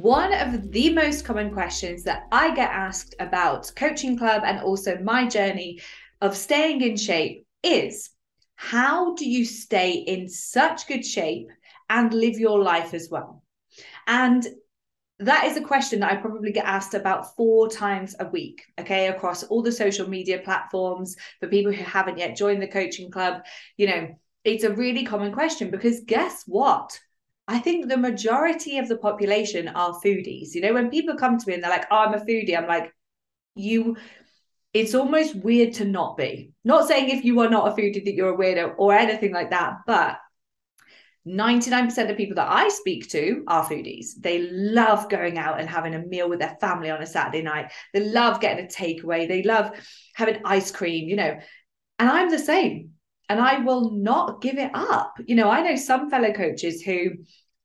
One of the most common questions that I get asked about Coaching Club and also my journey of staying in shape is how do you stay in such good shape and live your life as well? And that is a question that I probably get asked about four times a week, okay, across all the social media platforms for people who haven't yet joined the coaching club. You know, it's a really common question because guess what? I think the majority of the population are foodies. You know, when people come to me and they're like, oh, I'm a foodie, I'm like, you, it's almost weird to not be. Not saying if you are not a foodie that you're a weirdo or anything like that, but 99% of people that I speak to are foodies. They love going out and having a meal with their family on a Saturday night. They love getting a takeaway. They love having ice cream, you know. And I'm the same and I will not give it up. You know, I know some fellow coaches who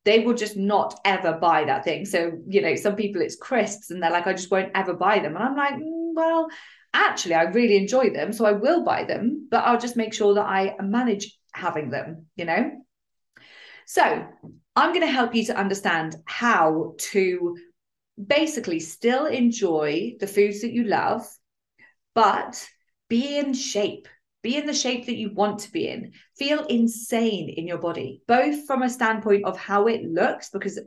they will just not ever buy that thing. So, you know, some people it's crisps and they're like, I just won't ever buy them. And I'm like, mm, well, actually, I really enjoy them. So I will buy them, but I'll just make sure that I manage having them, you know? So I'm going to help you to understand how to basically still enjoy the foods that you love, but be in shape be in the shape that you want to be in. Feel insane in your body both from a standpoint of how it looks because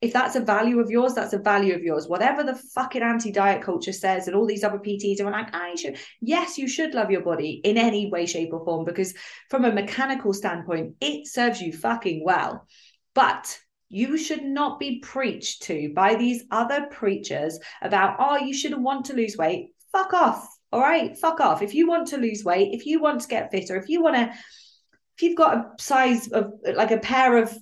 if that's a value of yours that's a value of yours. Whatever the fucking anti-diet culture says and all these other pts are like i should yes you should love your body in any way shape or form because from a mechanical standpoint it serves you fucking well. But you should not be preached to by these other preachers about oh you shouldn't want to lose weight. Fuck off all right, fuck off. If you want to lose weight, if you want to get fitter, if you want to, if you've got a size of like a pair of,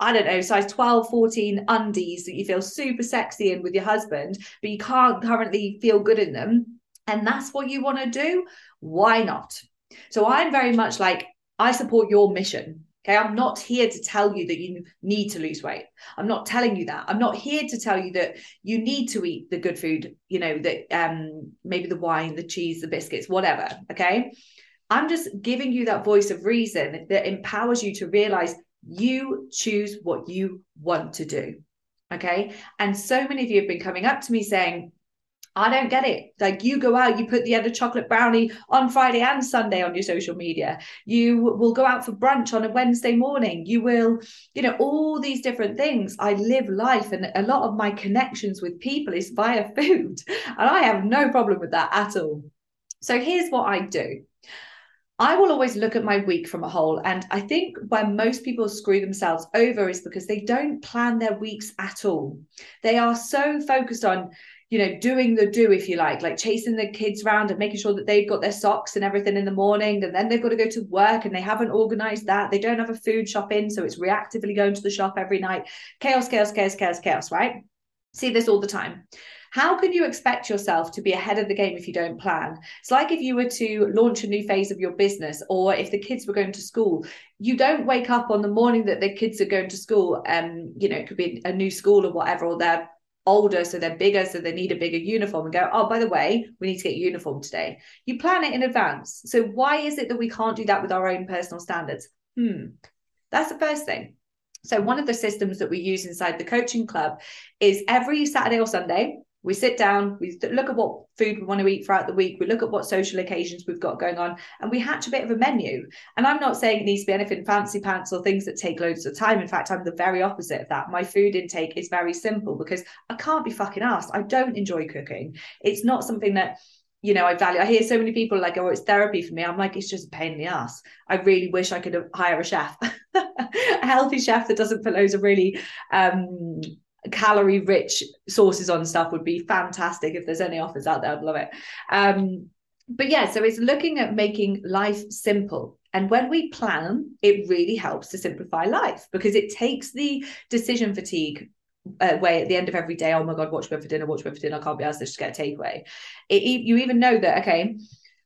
I don't know, size 12, 14 undies that you feel super sexy in with your husband, but you can't currently feel good in them, and that's what you want to do, why not? So I'm very much like, I support your mission. Okay, I'm not here to tell you that you need to lose weight. I'm not telling you that. I'm not here to tell you that you need to eat the good food, you know, that um maybe the wine, the cheese, the biscuits, whatever. Okay. I'm just giving you that voice of reason that empowers you to realize you choose what you want to do. Okay. And so many of you have been coming up to me saying, I don't get it. Like you go out, you put the end of chocolate brownie on Friday and Sunday on your social media. You will go out for brunch on a Wednesday morning. You will, you know, all these different things. I live life and a lot of my connections with people is via food. And I have no problem with that at all. So here's what I do. I will always look at my week from a whole. And I think where most people screw themselves over is because they don't plan their weeks at all. They are so focused on, you know, doing the do, if you like, like chasing the kids around and making sure that they've got their socks and everything in the morning. And then they've got to go to work and they haven't organized that. They don't have a food shop in. So it's reactively going to the shop every night. Chaos, chaos, chaos, chaos, chaos, right? See this all the time. How can you expect yourself to be ahead of the game if you don't plan? It's like if you were to launch a new phase of your business, or if the kids were going to school, you don't wake up on the morning that the kids are going to school. Um, you know, it could be a new school or whatever, or they're older, so they're bigger, so they need a bigger uniform, and go, oh, by the way, we need to get uniform today. You plan it in advance. So why is it that we can't do that with our own personal standards? Hmm. That's the first thing. So one of the systems that we use inside the coaching club is every Saturday or Sunday, we sit down, we look at what food we want to eat throughout the week, we look at what social occasions we've got going on, and we hatch a bit of a menu. And I'm not saying it needs to be anything fancy pants or things that take loads of time. In fact, I'm the very opposite of that. My food intake is very simple because I can't be fucking asked. I don't enjoy cooking. It's not something that you know, I value. I hear so many people like, "Oh, it's therapy for me." I'm like, it's just a pain in the ass. I really wish I could hire a chef, a healthy chef that doesn't put loads of really um, calorie rich sources on stuff would be fantastic if there's any offers out there i'd love it. Um but yeah so it's looking at making life simple. And when we plan it really helps to simplify life because it takes the decision fatigue away at the end of every day oh my god watch me for dinner? Watch me for dinner? I can't be asked to just get a takeaway. It, you even know that okay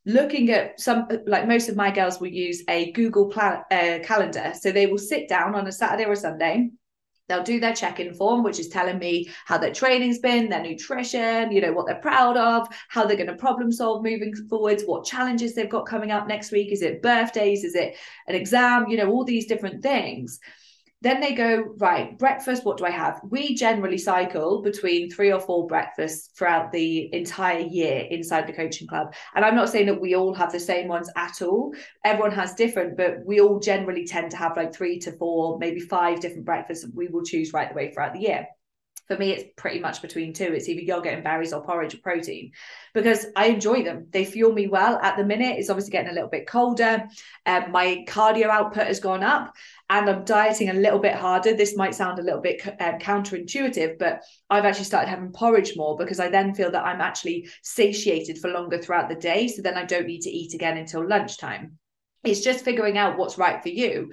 looking at some like most of my girls will use a google plan, uh, calendar. So they will sit down on a saturday or a sunday they'll do their check-in form which is telling me how their training's been their nutrition you know what they're proud of how they're going to problem solve moving forwards what challenges they've got coming up next week. Is it birthdays? Is it an exam? You know all these different things then they go, right, breakfast, what do I have? We generally cycle between three or four breakfasts throughout the entire year inside the coaching club. And I'm not saying that we all have the same ones at all. Everyone has different, but we all generally tend to have like three to four, maybe five different breakfasts we will choose right the way throughout the year for me it's pretty much between two. It's either yogurt and berries or porridge or protein because i enjoy them. They fuel me well. At the minute it's obviously getting a little bit colder. Um, my cardio output has gone up and i'm dieting a little bit harder. This might sound a little bit uh, counterintuitive but i've actually started having porridge more because i then feel that i'm actually satiated for longer throughout the day. So then i don't need to eat again until lunchtime. It's just figuring out what's right for you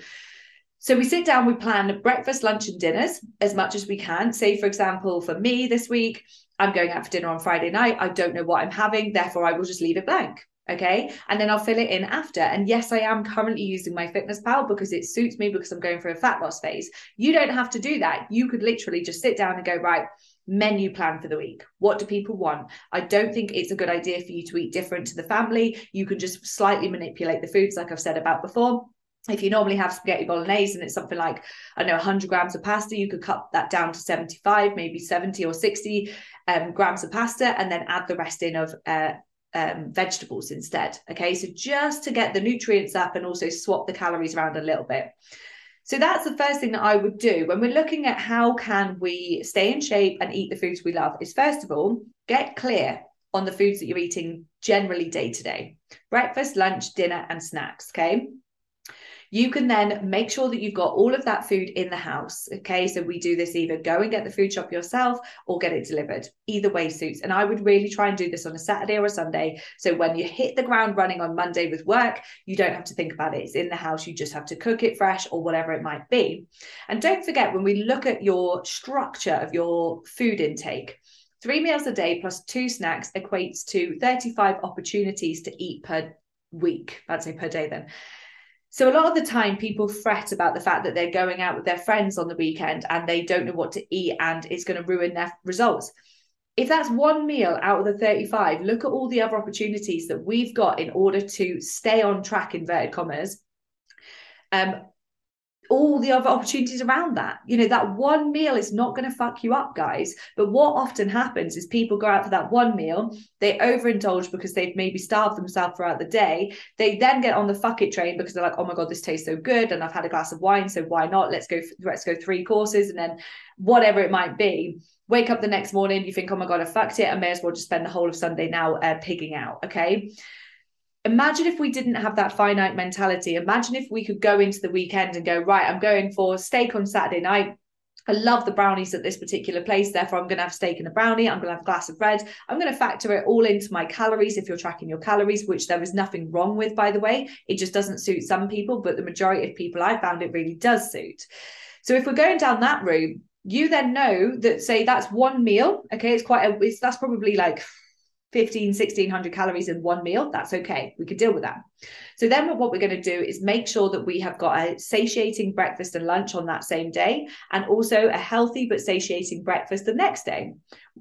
so we sit down, we plan breakfast, lunch, and dinners as much as we can. Say, for example, for me this week, I'm going out for dinner on Friday night. I don't know what I'm having, therefore, I will just leave it blank. Okay. And then I'll fill it in after. And yes, I am currently using MyFitnessPal because it suits me because I'm going through a fat loss phase. You don't have to do that. You could literally just sit down and go, right, menu plan for the week. What do people want? I don't think it's a good idea for you to eat different to the family. You can just slightly manipulate the foods, like I've said about before if you normally have spaghetti bolognese and it's something like i don't know 100 grams of pasta you could cut that down to 75 maybe 70 or 60 um, grams of pasta and then add the rest in of uh, um, vegetables instead okay? So just to get the nutrients up and also swap the calories around a little bit. So that's the first thing that i would do when we're looking at how can we stay in shape and eat the foods we love is first of all get clear on the foods that you're eating generally day to day. Breakfast lunch dinner and snacks okay you can then make sure that you've got all of that food in the house. Okay. So we do this either go and get the food shop yourself or get it delivered. Either way suits. And I would really try and do this on a Saturday or a Sunday. So when you hit the ground running on Monday with work, you don't have to think about it. It's in the house. You just have to cook it fresh or whatever it might be. And don't forget, when we look at your structure of your food intake, Three meals a day plus two snacks equates to 35 opportunities to eat per week. I'd say per day then. So a lot of the time people fret about the fact that they're going out with their friends on the weekend and they don't know what to eat and it's going to ruin their results. If that's one meal out of the 35, look at all the other opportunities that we've got in order to stay on track, inverted commas, um, all the other opportunities around that. You know, that one meal is not going to fuck you up, guys. But what often happens is people go out for that one meal, they overindulge because they've maybe starved themselves throughout the day. They then get on the fuck it train because they're like, oh my God, this tastes so good. And I've had a glass of wine. So why not? Let's go, let's go three courses and then whatever it might be. Wake up the next morning, you think, oh my God, I fucked it. I may as well just spend the whole of Sunday now uh, pigging out. Okay imagine if we didn't have that finite mentality. Imagine if we could go into the weekend and go, right, I'm going for steak on Saturday night. I love the brownies at this particular place. Therefore, I'm going to have steak and a brownie. I'm going to have a glass of bread. I'm going to factor it all into my calories if you're tracking your calories, which there is nothing wrong with, by the way. It just doesn't suit some people, but the majority of people I found it really does suit. So if we're going down that route, you then know that, say, that's one meal. Okay. It's quite a, it's, that's probably like 15 1600 calories in one meal that's okay we could deal with that so then what we're going to do is make sure that we have got a satiating breakfast and lunch on that same day and also a healthy but satiating breakfast the next day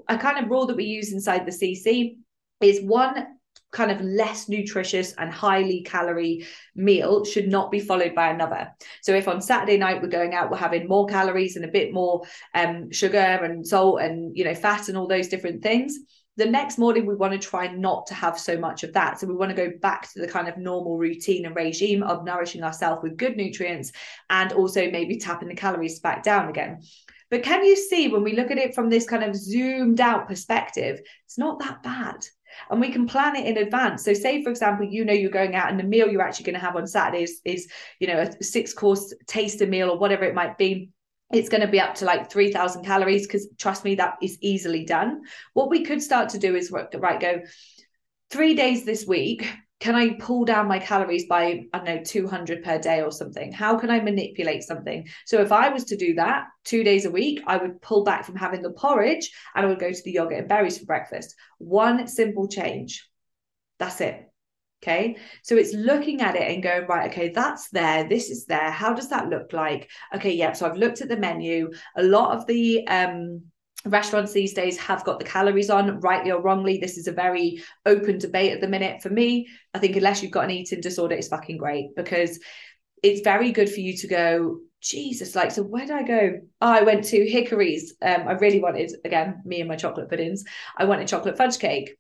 a kind of rule that we use inside the cc is one kind of less nutritious and highly calorie meal should not be followed by another. So if on Saturday night we're going out, we're having more calories and a bit more um, sugar and salt and you know fat and all those different things, the next morning we want to try not to have so much of that. So we want to go back to the kind of normal routine and regime of nourishing ourselves with good nutrients and also maybe tapping the calories back down again. But can you see when we look at it from this kind of zoomed out perspective it's not that bad. And we can plan it in advance. So, say for example, you know you're going out and the meal you're actually going to have on Saturday is, is you know a six course taster meal or whatever it might be it's going to be up to like 3000 calories because trust me that is easily done. What we could start to do is right go three days this week can i pull down my calories by i don't know 200 per day or something? How can i manipulate something? So if i was to do that two days a week i would pull back from having the porridge and i would go to the yogurt and berries for breakfast. One simple change. That's it Okay. So it's looking at it and going, right, okay, that's there. This is there. How does that look like? Okay. Yeah. So I've looked at the menu. A lot of the, um, restaurants these days have got the calories on rightly or wrongly this is a very open debate at the minute for me i think unless you've got an eating disorder it's fucking great because it's very good for you to go Jesus, like, so where did I go? Oh, I went to Hickory's. Um, I really wanted, again, me and my chocolate puddings. I wanted chocolate fudge cake,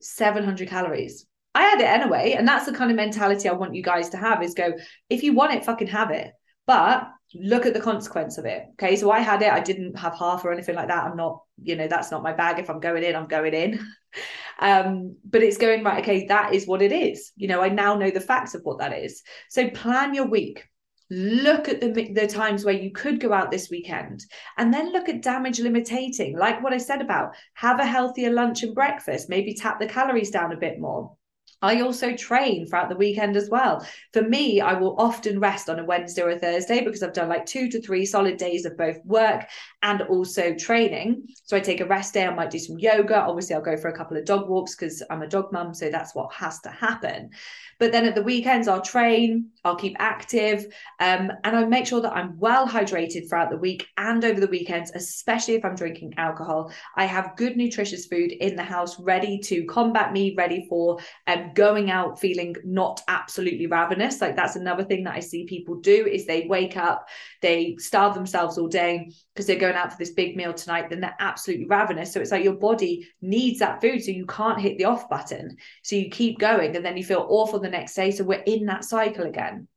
700 calories. I had it anyway. And that's the kind of mentality I want you guys to have is go, if you want it, fucking have it. But look at the consequence of it. Okay. So I had it. I didn't have half or anything like that. I'm not, you know, that's not my bag. If I'm going in, I'm going in. um, but it's going right. Okay. That is what it is. You know, I now know the facts of what that is. So plan your week look at the, the times where you could go out this weekend and then look at damage limiting like what i said about have a healthier lunch and breakfast maybe tap the calories down a bit more I also train throughout the weekend as well. For me, I will often rest on a Wednesday or a Thursday because I've done like two to three solid days of both work and also training. So I take a rest day. I might do some yoga. Obviously, I'll go for a couple of dog walks because I'm a dog mum. So that's what has to happen. But then at the weekends, I'll train, I'll keep active, um, and I make sure that I'm well hydrated throughout the week and over the weekends, especially if I'm drinking alcohol. I have good, nutritious food in the house ready to combat me, ready for um, going out feeling not absolutely ravenous. Like that's another thing that I see people do is they wake up, they starve themselves all day because they're going out for this big meal tonight, then they're absolutely ravenous. So it's like your body needs that food. So you can't hit the off button. So you keep going and then you feel awful the next day. So we're in that cycle again.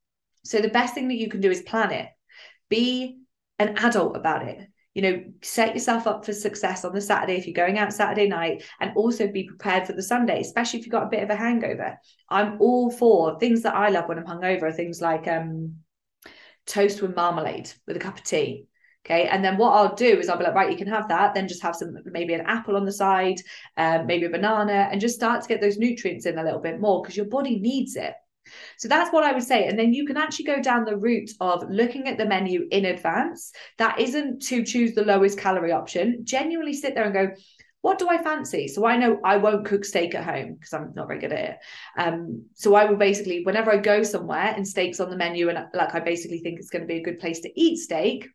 So the best thing that you can do is plan it. Be an adult about it. You know, set yourself up for success on the Saturday if you're going out Saturday night and also be prepared for the Sunday, especially if you've got a bit of a hangover. I'm all for things that I love when I'm hungover, are things like um toast with marmalade with a cup of tea Okay. And then what I'll do is I'll be like, right, you can have that. Then just have some, maybe an apple on the side, um, maybe a banana, and just start to get those nutrients in a little bit more because your body needs it. So that's what I would say. And then you can actually go down the route of looking at the menu in advance. That isn't to choose the lowest calorie option. Genuinely sit there and go, what do I fancy? So I know I won't cook steak at home because I'm not very good at it. Um, so I will basically, whenever I go somewhere and steak's on the menu and like I basically think it's going to be a good place to eat steak,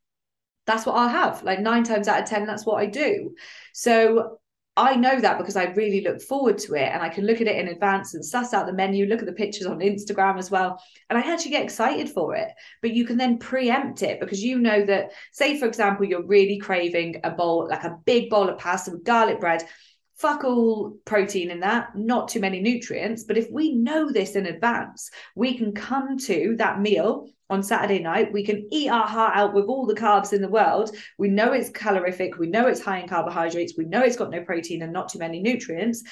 that's what I'll have. Like nine times out of 10, that's what I do. So I know that because I really look forward to it and I can look at it in advance and suss out the menu, look at the pictures on Instagram as well. And I actually get excited for it. But you can then preempt it because you know that, say, for example, you're really craving a bowl, like a big bowl of pasta with garlic bread. Fuck all protein in that, not too many nutrients. But if we know this in advance, we can come to that meal on Saturday night. We can eat our heart out with all the carbs in the world. We know it's calorific. We know it's high in carbohydrates. We know it's got no protein and not too many nutrients.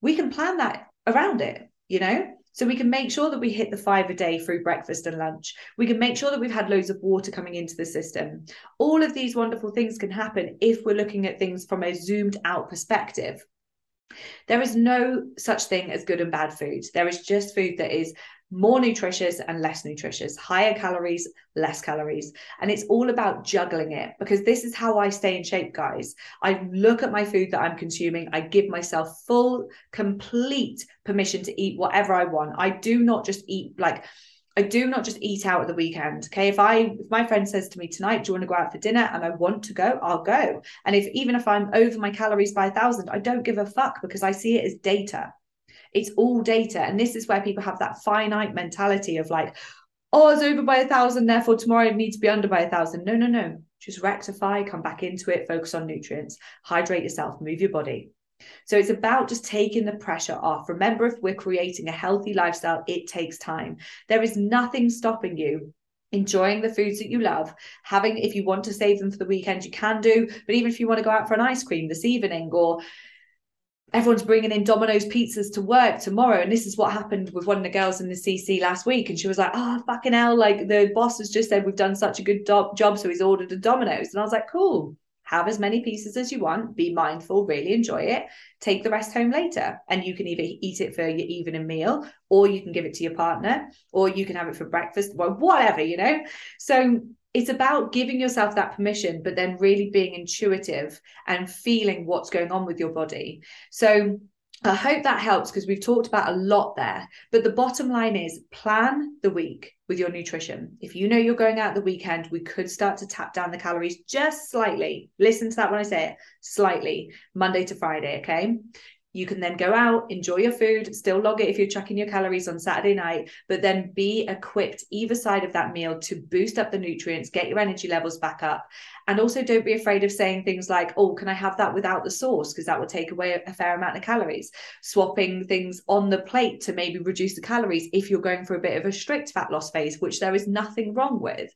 We can plan that around it, you know? So we can make sure that we hit the five a day through breakfast and lunch. We can make sure that we've had loads of water coming into the system. All of these wonderful things can happen if we're looking at things from a zoomed out perspective. There is no such thing as good and bad food. There is just food that is more nutritious and less nutritious, higher calories, less calories. And it's all about juggling it because this is how I stay in shape, guys. I look at my food that I'm consuming, I give myself full, complete permission to eat whatever I want. I do not just eat like, I do not just eat out at the weekend. Okay. If I if my friend says to me tonight, do you want to go out for dinner? And I want to go, I'll go. And if even if I'm over my calories by a thousand, I don't give a fuck because I see it as data. It's all data. And this is where people have that finite mentality of like, oh, it's over by a thousand, therefore tomorrow I need to be under by a thousand. No, no, no. Just rectify, come back into it, focus on nutrients, hydrate yourself, move your body. So it's about just taking the pressure off. Remember, if we're creating a healthy lifestyle, it takes time. There is nothing stopping you enjoying the foods that you love having if you want to save them for the weekend you can do but even if you want to go out for an ice cream this evening or everyone's bringing in Domino's pizzas to work tomorrow. And this is what happened with one of the girls in the CC last week. And she was like, oh, fucking hell. Like the boss has just said, we've done such a good do- job. So he's ordered a Domino's. And I was like, cool. Have as many pieces as you want. Be mindful, really enjoy it. Take the rest home later. And you can either eat it for your evening meal, or you can give it to your partner, or you can have it for breakfast, well, whatever, you know? So it's about giving yourself that permission, but then really being intuitive and feeling what's going on with your body. So I hope that helps because we've talked about a lot there. But the bottom line is plan the week with your nutrition. If you know you're going out the weekend, we could start to tap down the calories just slightly. Listen to that when I say it slightly, Monday to Friday. Okay. You can then go out, enjoy your food, still log it if you're tracking your calories on Saturday night, but then be equipped either side of that meal to boost up the nutrients, get your energy levels back up. And also don't be afraid of saying things like, oh, can I have that without the sauce? Because that will take away a fair amount of calories. Swapping things on the plate to maybe reduce the calories if you're going for a bit of a strict fat loss phase, which there is nothing wrong with.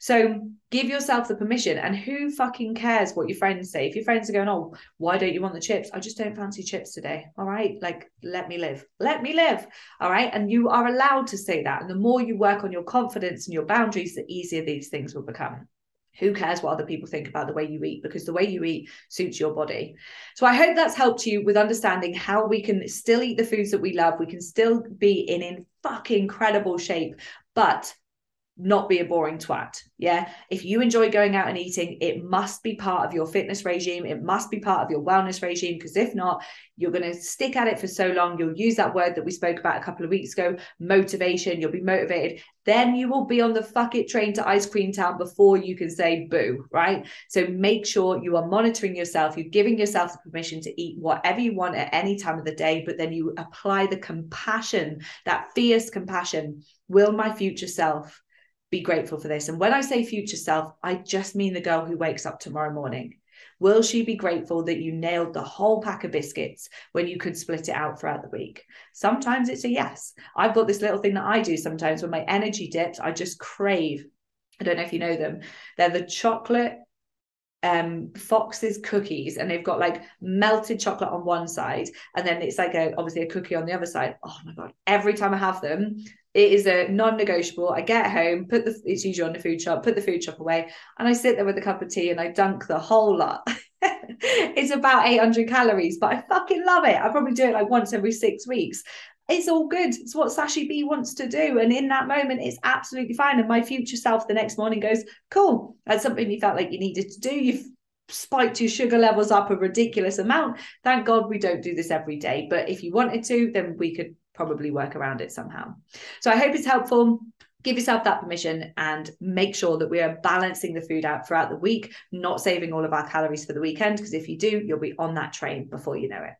So give yourself the permission. And who fucking cares what your friends say? If your friends are going, oh, why don't you want the chips? I just don't fancy chips today. All right. Like, let me live. Let me live. All right. And you are allowed to say that. And the more you work on your confidence and your boundaries, the easier these things will become who cares what other people think about the way you eat because the way you eat suits your body so i hope that's helped you with understanding how we can still eat the foods that we love we can still be in in fucking incredible shape but not be a boring twat. Yeah. If you enjoy going out and eating, it must be part of your fitness regime. It must be part of your wellness regime. Because if not, you're going to stick at it for so long. You'll use that word that we spoke about a couple of weeks ago motivation. You'll be motivated. Then you will be on the fuck it train to ice cream town before you can say boo. Right. So make sure you are monitoring yourself. You're giving yourself the permission to eat whatever you want at any time of the day. But then you apply the compassion, that fierce compassion. Will my future self? Be grateful for this. And when I say future self, I just mean the girl who wakes up tomorrow morning. Will she be grateful that you nailed the whole pack of biscuits when you could split it out throughout the week? Sometimes it's a yes. I've got this little thing that I do sometimes when my energy dips, I just crave. I don't know if you know them. They're the chocolate um fox's cookies and they've got like melted chocolate on one side and then it's like a obviously a cookie on the other side oh my god every time i have them it is a non-negotiable. I get home, put the it's usually on the food shop, put the food shop away, and I sit there with a cup of tea and I dunk the whole lot. it's about 800 calories, but I fucking love it. I probably do it like once every six weeks. It's all good. It's what Sashi B wants to do. And in that moment, it's absolutely fine. And my future self the next morning goes, Cool. That's something you felt like you needed to do. You've spiked your sugar levels up a ridiculous amount. Thank God we don't do this every day. But if you wanted to, then we could probably work around it somehow. So I hope it's helpful. Give yourself that permission and make sure that we are balancing the food out throughout the week, not saving all of our calories for the weekend. Because if you do, you'll be on that train before you know it.